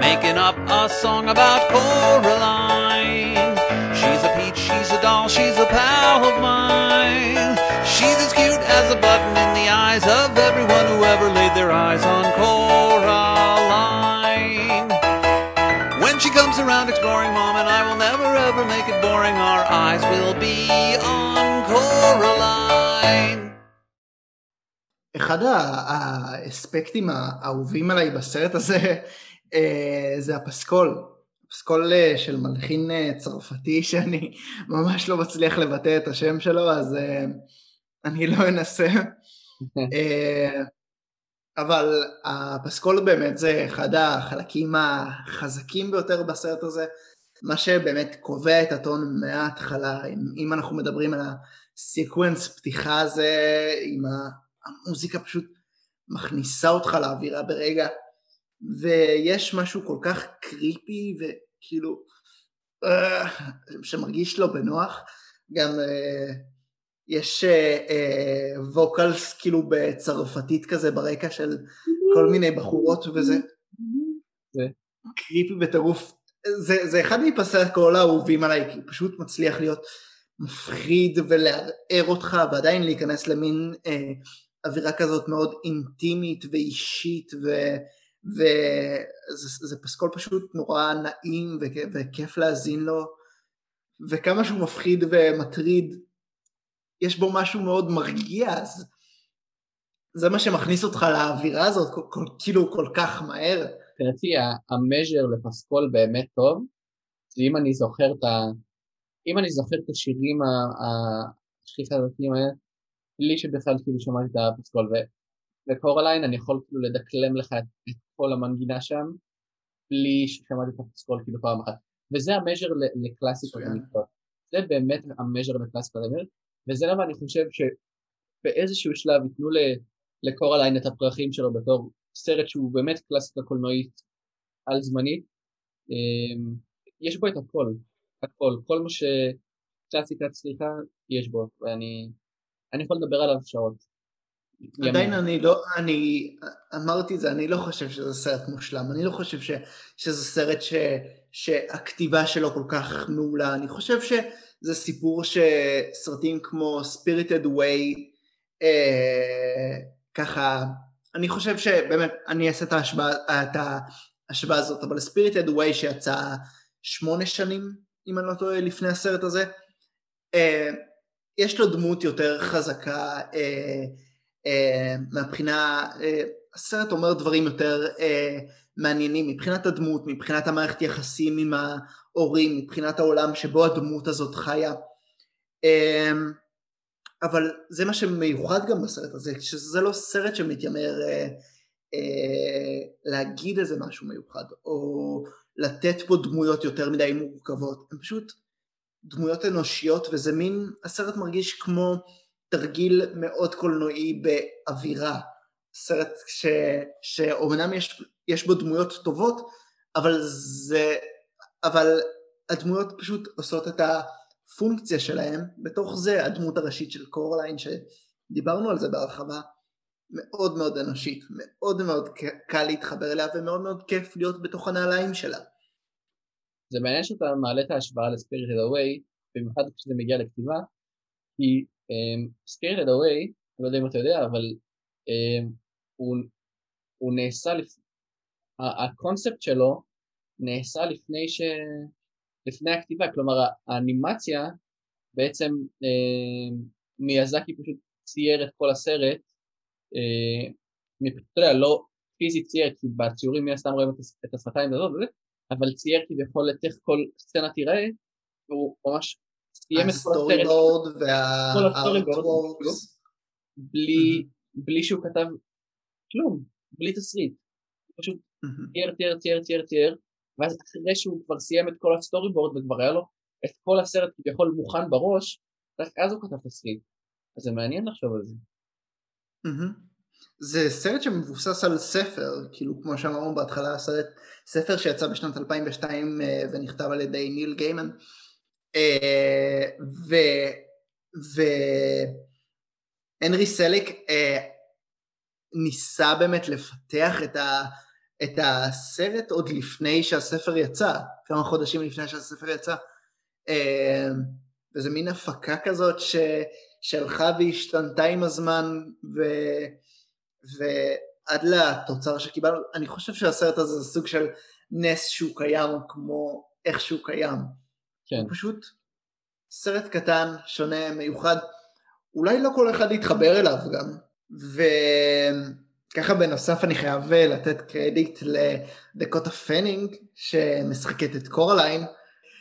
Making up a song about Coraline. She's a peach, she's a doll, she's a pal of mine. She's as cute as a button in the eyes of everyone who ever laid their eyes on Coraline. When she comes around exploring mom and I will never ever make it boring, our eyes will be on Coraline. אחד האספקטים האהובים עליי בסרט הזה אה, זה הפסקול. פסקול אה, של מלחין אה, צרפתי [LAUGHS] שאני ממש לא מצליח לבטא את השם שלו, אז אני לא אנסה. [LAUGHS] אבל הפסקול באמת זה אחד החלקים החזקים ביותר בסרט הזה, מה שבאמת קובע את הטון מההתחלה, אם אנחנו מדברים על ה sequence פתיחה הזה, עם המוזיקה פשוט מכניסה אותך לאווירה ברגע, ויש משהו כל כך creepy וכאילו אה, שמרגיש לא בנוח, גם אה, יש vocals אה, כאילו בצרפתית כזה ברקע של כל מיני בחורות וזה. קריפי בטירוף, זה, זה אחד מפסי הקול האהובים עליי, כי הוא פשוט מצליח להיות מפחיד ולערער אותך ועדיין להיכנס למין אה, אווירה כזאת מאוד אינטימית ואישית ו... וזה פסקול פשוט נורא נעים וכיף להאזין לו, וכמה שהוא מפחיד ומטריד, יש בו משהו מאוד מרגיע, אז זה מה שמכניס אותך לאווירה הזאת כאילו כל כך מהר. תראי, המז'ר לפסקול באמת טוב, אם אני זוכר את ה... אם אני זוכר את השירים הכי חזקים האלה, בלי שבכלל כאילו שמעתי את הפסקול, וקורליין אני יכול כאילו לדקלם לך את כל המנגינה שם, בלי ששמעתי את הפסקול כאילו פעם אחת. וזה המז'ר לקלאסיקות המקצוע. זה באמת המז'ר לקלאסיקות המקצוע, וזה למה אני חושב שבאיזשהו שלב ייתנו לקורליין את הפרחים שלו בתור סרט שהוא באמת קלאסיקה קולנועית על זמנית. אמ, יש בו את הכל, הכל, כל מה שקלאסיקה צריכה יש בו, ואני יכול לדבר עליו שעות. עדיין אני לא, אני אמרתי את זה, אני לא חושב שזה סרט מושלם, אני לא חושב ש, שזה סרט ש, שהכתיבה שלו כל כך מעולה, אני חושב שזה סיפור שסרטים כמו Spirited Way אה, ככה אני חושב שבאמת, אני אעשה את ההשוואה, את ההשוואה הזאת, אבל ספיריטד ווי שיצא שמונה שנים, אם אני לא טועה, לפני הסרט הזה, אה, יש לו דמות יותר חזקה אה, מהבחינה, אה, הסרט אומר דברים יותר אה, מעניינים מבחינת הדמות, מבחינת המערכת יחסים עם ההורים, מבחינת העולם שבו הדמות הזאת חיה. אה, אבל זה מה שמיוחד גם בסרט הזה, שזה לא סרט שמתיימר אה, אה, להגיד איזה משהו מיוחד, או לתת פה דמויות יותר מדי מורכבות, הן פשוט דמויות אנושיות, וזה מין, הסרט מרגיש כמו תרגיל מאוד קולנועי באווירה. סרט ש, שאומנם יש, יש בו דמויות טובות, אבל זה, אבל הדמויות פשוט עושות את הפונקציה שלהם, בתוך זה הדמות הראשית של קורליין, שדיברנו על זה בהרחבה, מאוד מאוד אנושית, מאוד מאוד קל להתחבר אליה ומאוד מאוד כיף להיות בתוך הנעליים שלה. זה מעניין שאתה מעלה את ההשוואה לספיריטד אווי, במיוחד כשזה מגיע לכתיבה, כי ספיריטד um, אווי, אני לא יודע אם אתה יודע, אבל um, הוא, הוא נעשה, לפ... הקונספט שלו נעשה לפני, ש... לפני הכתיבה, כלומר האנימציה בעצם אמ, מיאזקי פשוט צייר את כל הסרט, אה, אתה יודע, לא פיזית צייר, כי בציורים מן הסתם רואים את השפתיים הזאת אבל צייר כביכול את איך כל סצנה תיראה, והוא ממש סיים את כל ה storyboard, בלי, בלי שהוא כתב כלום, בלי תסריט, פשוט צייר, צייר, צייר, צייר, צייר, ואז אחרי שהוא כבר סיים את כל ה storyboard וכבר היה לו את כל הסרט כביכול מוכן בראש, רק אז הוא כתב תסריט, אז זה מעניין לחשוב על זה. זה סרט שמבוסס על ספר, כאילו כמו שאמרנו בהתחלה, סרט, ספר שיצא בשנת 2002 אה, ונכתב על ידי ניל גיימן. והנרי סליק אה, ניסה באמת לפתח את, ה... את הסרט עוד לפני שהספר יצא, כמה חודשים לפני שהספר יצא, וזה מין הפקה כזאת ש... שהלכה והשתנתה עם הזמן, ו... ועד לתוצר שקיבלנו, אני חושב שהסרט הזה זה סוג של נס שהוא קיים כמו איך שהוא קיים. כן. הוא פשוט סרט קטן, שונה, מיוחד, אולי לא כל אחד יתחבר אליו גם. וככה בנוסף אני חייב לתת קרדיט לדקוטה פנינג שמשחקת את קורליין.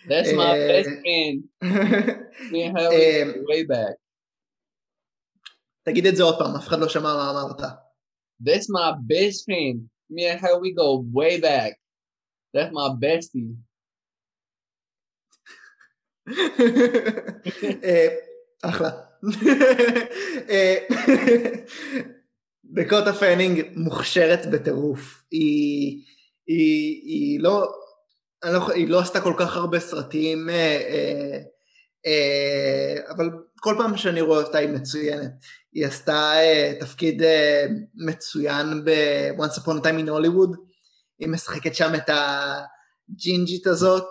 That's my best friend. [LAUGHS] Me and her way back. תגיד את זה עוד פעם, אף אחד לא שמע מה אמרת. That's my best friend. Me and her, we go way back. That's my bestie. אחלה. דקוטה פנינג מוכשרת בטירוף. היא, היא, היא, לא, לא, היא לא עשתה כל כך הרבה סרטים, אה, אה, אה, אבל כל פעם שאני רואה אותה היא מצוינת. היא עשתה תפקיד מצוין ב-once upon a time in Hollywood, היא משחקת שם את הג'ינג'ית הזאת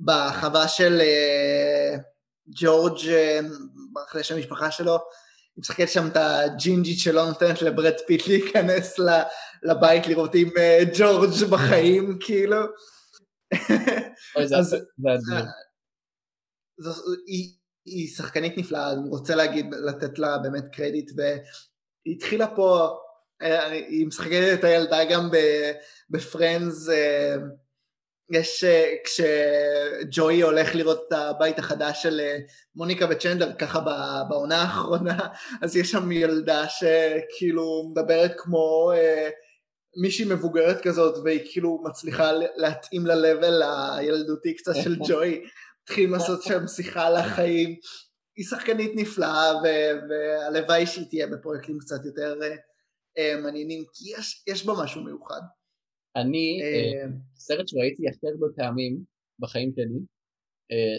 בחווה של אה, ג'ורג', ברח לי שם המשפחה שלו, היא משחקת שם את הג'ינג'ית שלא נותנת לברד פיט להיכנס לבית לראות אם ג'ורג' בחיים, [LAUGHS] כאילו. היא, היא שחקנית נפלאה, אני רוצה להגיד, לתת לה באמת קרדיט, והיא התחילה פה, אה, היא משחקת את הילדה גם בפרנדס, אה, יש, אה, כשג'וי הולך לראות את הבית החדש של מוניקה וצ'נדלר, ככה בעונה האחרונה, [LAUGHS] אז יש שם ילדה שכאילו מדברת כמו מישהי מבוגרת כזאת, והיא כאילו מצליחה להתאים ל-level הילדותי קצת של [LAUGHS] ג'וי. מתחילים לעשות שם שיחה על החיים. היא שחקנית נפלאה, והלוואי שהיא תהיה בפרויקטים קצת יותר מעניינים, כי יש, יש בה משהו מיוחד. אני, uh, סרט שראיתי הכי הרבה פעמים בחיים שלי,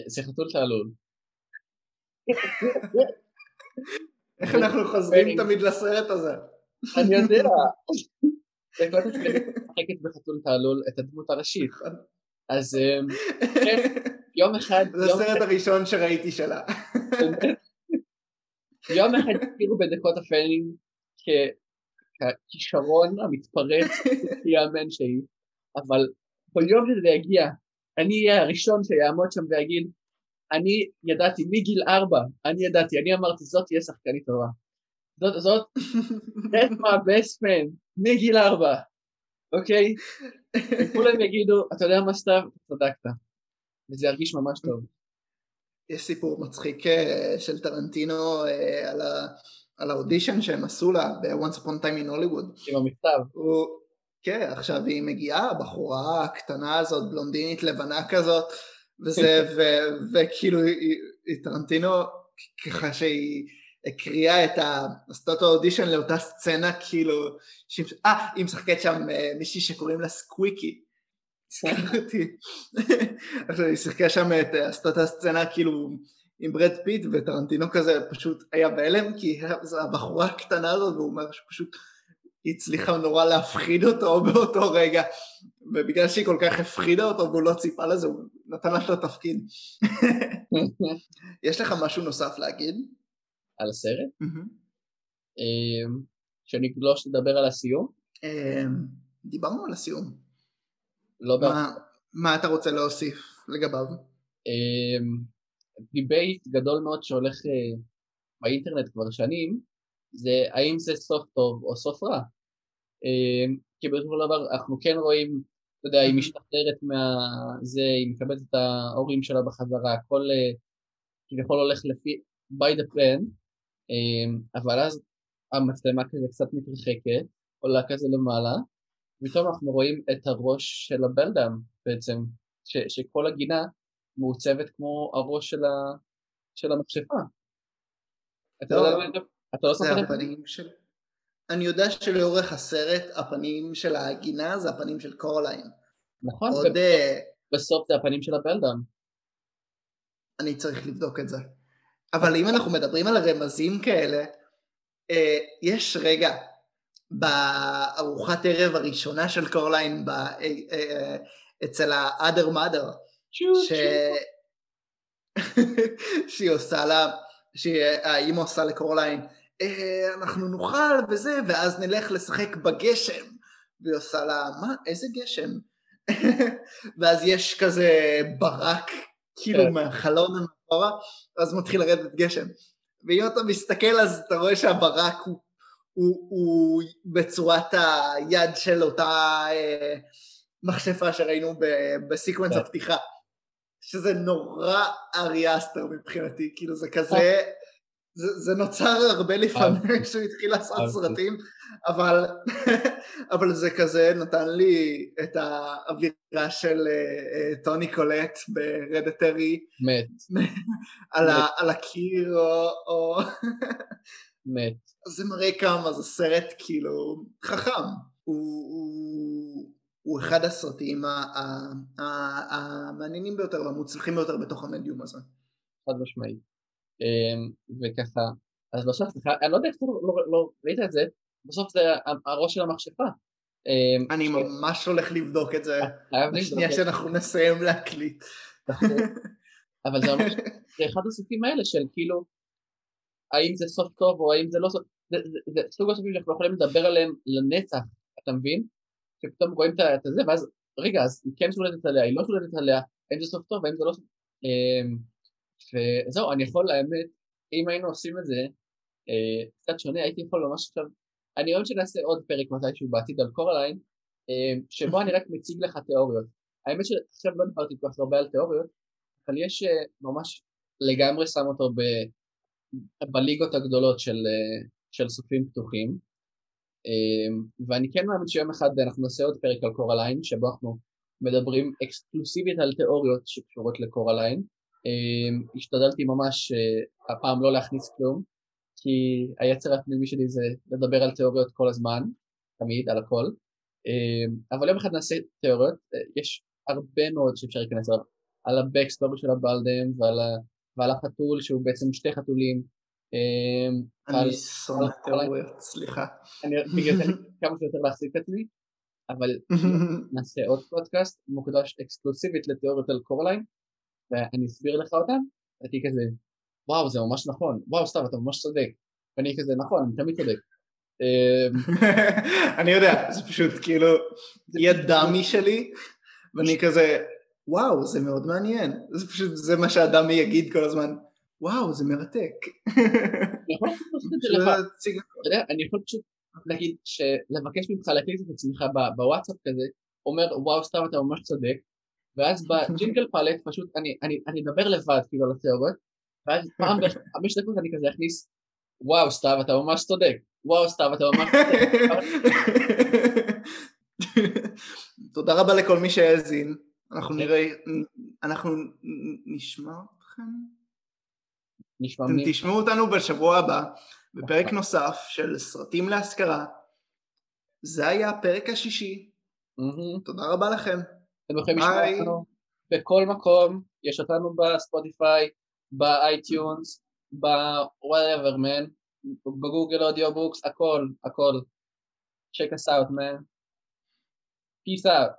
זה חתול תעלול. איך אנחנו חוזרים תמיד לסרט הזה? אני יודע. החלטתי לשחקת בחתול תעלול את הדמות הראשית. אז כן, יום אחד... זה הסרט הראשון שראיתי שלה. יום אחד הכירו בדקות הפנינג הכישרון המתפרץ, [LAUGHS] יאמן שהיא, אבל כל יום שזה יגיע, אני אהיה הראשון שיעמוד שם ויגיד, אני ידעתי מגיל ארבע, אני ידעתי, אני אמרתי זאת תהיה שחקנית טובה. זאת, זאת, that's my best friend, מגיל ארבע, אוקיי? וכולם יגידו, אתה יודע מה סתיו? צדקת. וזה ירגיש ממש טוב. יש סיפור מצחיק אה, של טרנטינו אה, על, ה, על האודישן שהם עשו לה ב-once upon time in Hollywood. עם המכתב. הוא, כן, עכשיו היא מגיעה, הבחורה הקטנה הזאת, בלונדינית לבנה כזאת, וזה, [LAUGHS] וכאילו טרנטינו, ככה שהיא הקריאה את ה... עשתה את האודישן לאותה סצנה, כאילו, אה, היא משחקת שם אה, מישהי שקוראים לה סקוויקי. הזכרתי. [LAUGHS] עכשיו היא שיחקה שם את, עשתה את הסצנה כאילו עם ברד פיט וטרנטינו כזה פשוט היה בהלם כי זו הבחורה הקטנה הזאת והוא אומר שפשוט היא הצליחה נורא להפחיד אותו באותו רגע ובגלל שהיא כל כך הפחידה אותו והוא לא ציפה לזה הוא נתן לה את התפקיד. [LAUGHS] יש לך משהו נוסף להגיד? על הסרט? אמ, שנגלוש לדבר על הסיום? אמ, דיברנו על הסיום. לא מה, מה אתה רוצה להוסיף לגביו? debate גדול מאוד שהולך אה, באינטרנט כבר שנים זה האם זה סוף טוב או סוף רע. אמ, כי בסופו של דבר אנחנו כן רואים, אתה יודע, היא משתחררת מהזה, היא מקבלת את ההורים שלה בחזרה, הכל אה, כביכול הולך לפי by the plan, אבל אז המצלמה כזה קצת מתרחקת, עולה כזה למעלה, ופתאום אנחנו רואים את הראש של הבלדם בעצם, ש, שכל הגינה מעוצבת כמו הראש של, ה, של המכשפה. אתה לא, יודע, אתה לא שם הפנים של... אני יודע שלאורך הסרט הפנים של הגינה זה הפנים של קורליין. נכון, עוד... אה, בסוף זה הפנים של הבלדם. אני צריך לבדוק את זה. אבל אם אנחנו מדברים על רמזים כאלה, אה, יש רגע בארוחת ערב הראשונה של קורליין אה, אצל ה-other mother, ש... [LAUGHS] שהיא עושה לה, שהאימא עושה לקורליין, אה, אנחנו נאכל וזה, ואז נלך לשחק בגשם, והיא עושה לה, מה, איזה גשם? [LAUGHS] ואז יש כזה ברק, כאילו כן. מהחלון המאחורה, ואז מתחיל לרדת גשם. ואם אתה מסתכל אז אתה רואה שהברק הוא הוא, הוא בצורת היד של אותה אה, מכשפה שראינו בסיקוונס כן. הפתיחה. שזה נורא ארי אסטר מבחינתי, כאילו זה כזה, זה, זה נוצר הרבה לפני שהוא התחיל לעשות סרטים, אבל, [LAUGHS] אבל זה כזה נתן לי את האווירה של uh, טוני קולט ברדטרי, מת, [LAUGHS] על, מת. ה, על הקיר או... או... [LAUGHS] מת. זה מראה כמה זה סרט כאילו חכם. הוא, הוא, הוא אחד הסרטים המעניינים ביותר והמוצלחים ביותר בתוך המדיום הזה. חד משמעית. אמ, וככה, אז בסוף, אני לא יודע איך אתה לא, לא, לא ראית את זה, בסוף זה הראש של המכשפה. אמ, אני ממש הולך לבדוק את זה בשנייה שאנחנו נסיים להקליט. אבל זה אחד הסרטים האלה של כאילו האם זה סוף טוב או האם זה לא סוף, זה, סוג הסופים שאנחנו יכולים לדבר עליהם לנצח, אתה מבין? שפתאום רואים את זה ואז רגע אז היא כן שולטת עליה, היא לא שולטת עליה, האם זה סוף טוב, האם זה לא סוף אמ, וזהו, אני יכול האמת, אם היינו עושים את זה אה, קצת שונה, הייתי יכול ממש עכשיו, אני אוהב שנעשה עוד פרק מתישהו בעתיד על קורליין, אמ, שבו אני רק מציג לך תיאוריות. האמת שעכשיו לא דיברתי כל כך הרבה על תיאוריות, אבל יש אה, ממש לגמרי שם אותו בליגות הגדולות של, אה, של סופים פתוחים ואני כן מאמין שיום אחד אנחנו נעשה עוד פרק על קורליין שבו אנחנו מדברים אקסקלוסיבית על תיאוריות שקשורות לקורליין אמ, השתדלתי ממש אה, הפעם לא להכניס כלום כי היצר הפנימי שלי זה לדבר על תיאוריות כל הזמן תמיד על הכל אמ, אבל יום אחד נעשה תיאוריות אה, יש הרבה מאוד שאפשר להיכנס עליו על הבקסטורי של הבלדם ועל. ועל החתול שהוא בעצם שתי חתולים. אמ, אני שונא תיאוריות, סליחה. אני בגלל זה כמה שיותר להחזיק את עצמי, אבל [LAUGHS] נעשה עוד פודקאסט מוקדש אקסקלוסיבית לתיאוריות על קורליין, ואני אסביר לך אותן, ואתי כזה, וואו זה ממש נכון, וואו סתם אתה ממש צודק, ואני כזה נכון, אני תמיד צודק. [LAUGHS] אני יודע, זה פשוט כאילו, היא הדאמי שלי, ואני כזה, וואו, זה מאוד מעניין. זה פשוט, זה מה שהדאמי יגיד כל הזמן, וואו, זה מרתק. [LAUGHS] אני יכול פשוט להגיד שלבקש ממך להקליט את עצמך בוואטסאפ כזה, אומר וואו סתם אתה ממש צודק, ואז בג'ינגל [LAUGHS] פלט פשוט אני, אדבר לבד כאילו על התיאוריות, ואז פעם בחמש [LAUGHS] דקות אני כזה אכניס וואו סתיו אתה ממש צודק, וואו סתיו אתה ממש צודק. תודה רבה לכל מי שהאזין, אנחנו נראה, אנחנו נשמע אתכם? נשמע מי? אתם תשמעו אותנו בשבוע הבא בפרק נוסף של סרטים להשכרה. זה היה הפרק השישי. תודה רבה לכם. אתם יכולים לשמוע אותנו בכל מקום, יש אותנו בספוטיפיי, באייטיונס, ב-whatever man, בגוגל אודיובוקס, הכל, הכל. check us out man. peace out.